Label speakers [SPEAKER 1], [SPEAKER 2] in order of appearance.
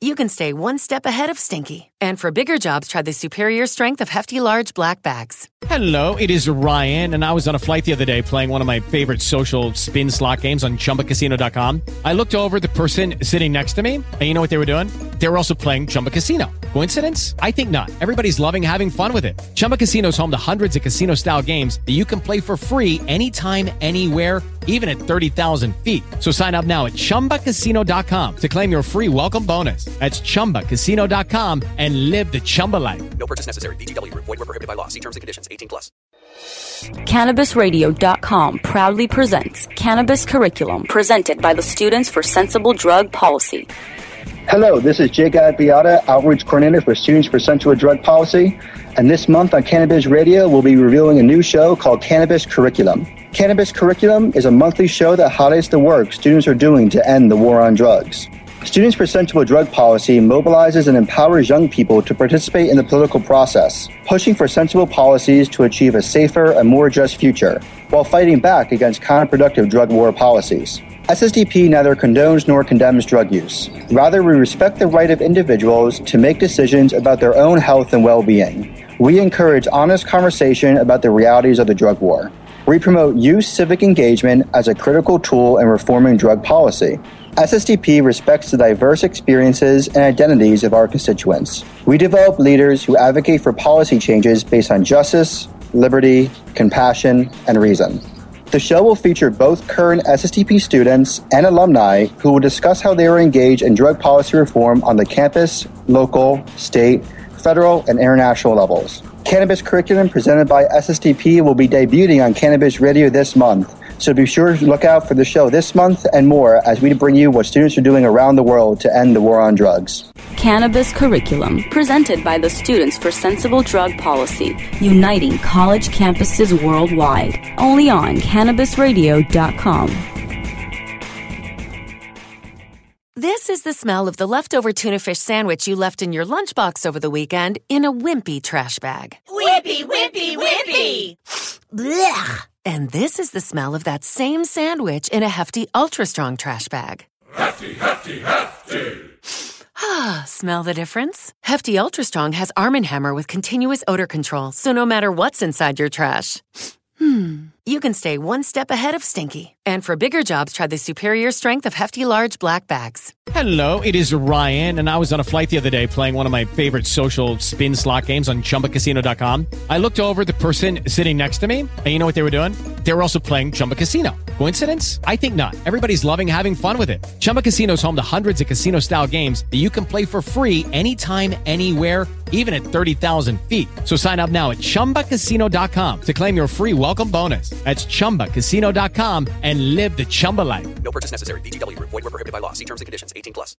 [SPEAKER 1] you can stay one step ahead of stinky. And for bigger jobs, try the superior strength of Hefty Large Black Bags.
[SPEAKER 2] Hello, it is Ryan, and I was on a flight the other day playing one of my favorite social spin slot games on chumbacasino.com. I looked over the person sitting next to me, and you know what they were doing? They were also playing Chumba Casino. Coincidence? I think not. Everybody's loving having fun with it. Chumba Casino is home to hundreds of casino style games that you can play for free anytime, anywhere, even at 30,000 feet. So sign up now at chumbacasino.com to claim your free welcome bonus. That's chumbacasino.com and live the Chumba life.
[SPEAKER 3] No purchase necessary. VGW Group. Void were prohibited by law. See terms and conditions. 18 plus.
[SPEAKER 4] CannabisRadio.com proudly presents Cannabis Curriculum, presented by the Students for Sensible Drug Policy.
[SPEAKER 5] Hello, this is Jake Beata, Outreach Coordinator for Students for Sensible Drug Policy. And this month on Cannabis Radio, we'll be reviewing a new show called Cannabis Curriculum. Cannabis Curriculum is a monthly show that highlights the work students are doing to end the war on drugs. Students for Sensible Drug Policy mobilizes and empowers young people to participate in the political process, pushing for sensible policies to achieve a safer and more just future, while fighting back against counterproductive drug war policies. SSDP neither condones nor condemns drug use. Rather, we respect the right of individuals to make decisions about their own health and well being. We encourage honest conversation about the realities of the drug war. We promote youth civic engagement as a critical tool in reforming drug policy. SSDP respects the diverse experiences and identities of our constituents. We develop leaders who advocate for policy changes based on justice, liberty, compassion, and reason. The show will feature both current SSDP students and alumni who will discuss how they are engaged in drug policy reform on the campus, local, state, federal, and international levels. Cannabis curriculum presented by SSDP will be debuting on Cannabis Radio this month. So be sure to look out for the show this month and more as we bring you what students are doing around the world to end the war on drugs.
[SPEAKER 4] Cannabis Curriculum, presented by the Students for Sensible Drug Policy, uniting college campuses worldwide. Only on CannabisRadio.com.
[SPEAKER 1] This is the smell of the leftover tuna fish sandwich you left in your lunchbox over the weekend in a wimpy trash bag.
[SPEAKER 6] Wimpy, wimpy, wimpy!
[SPEAKER 1] Blech! And this is the smell of that same sandwich in a hefty, ultra strong trash bag.
[SPEAKER 7] Hefty, hefty, hefty!
[SPEAKER 1] Ah, smell the difference? Hefty Ultra Strong has Arm & Hammer with continuous odor control, so no matter what's inside your trash, hmm, you can stay one step ahead of stinky. And for bigger jobs, try the superior strength of Hefty Large Black Bags.
[SPEAKER 2] Hello, it is Ryan, and I was on a flight the other day playing one of my favorite social spin slot games on chumbacasino.com. I looked over the person sitting next to me, and you know what they were doing? They were also playing Chumba Casino. Coincidence? I think not. Everybody's loving having fun with it. Chumba Casino is home to hundreds of casino style games that you can play for free anytime, anywhere, even at 30,000 feet. So sign up now at chumbacasino.com to claim your free welcome bonus. That's chumbacasino.com and live the Chumba life.
[SPEAKER 3] No purchase necessary. Group. Void were prohibited by law. See terms and conditions. 18 plus.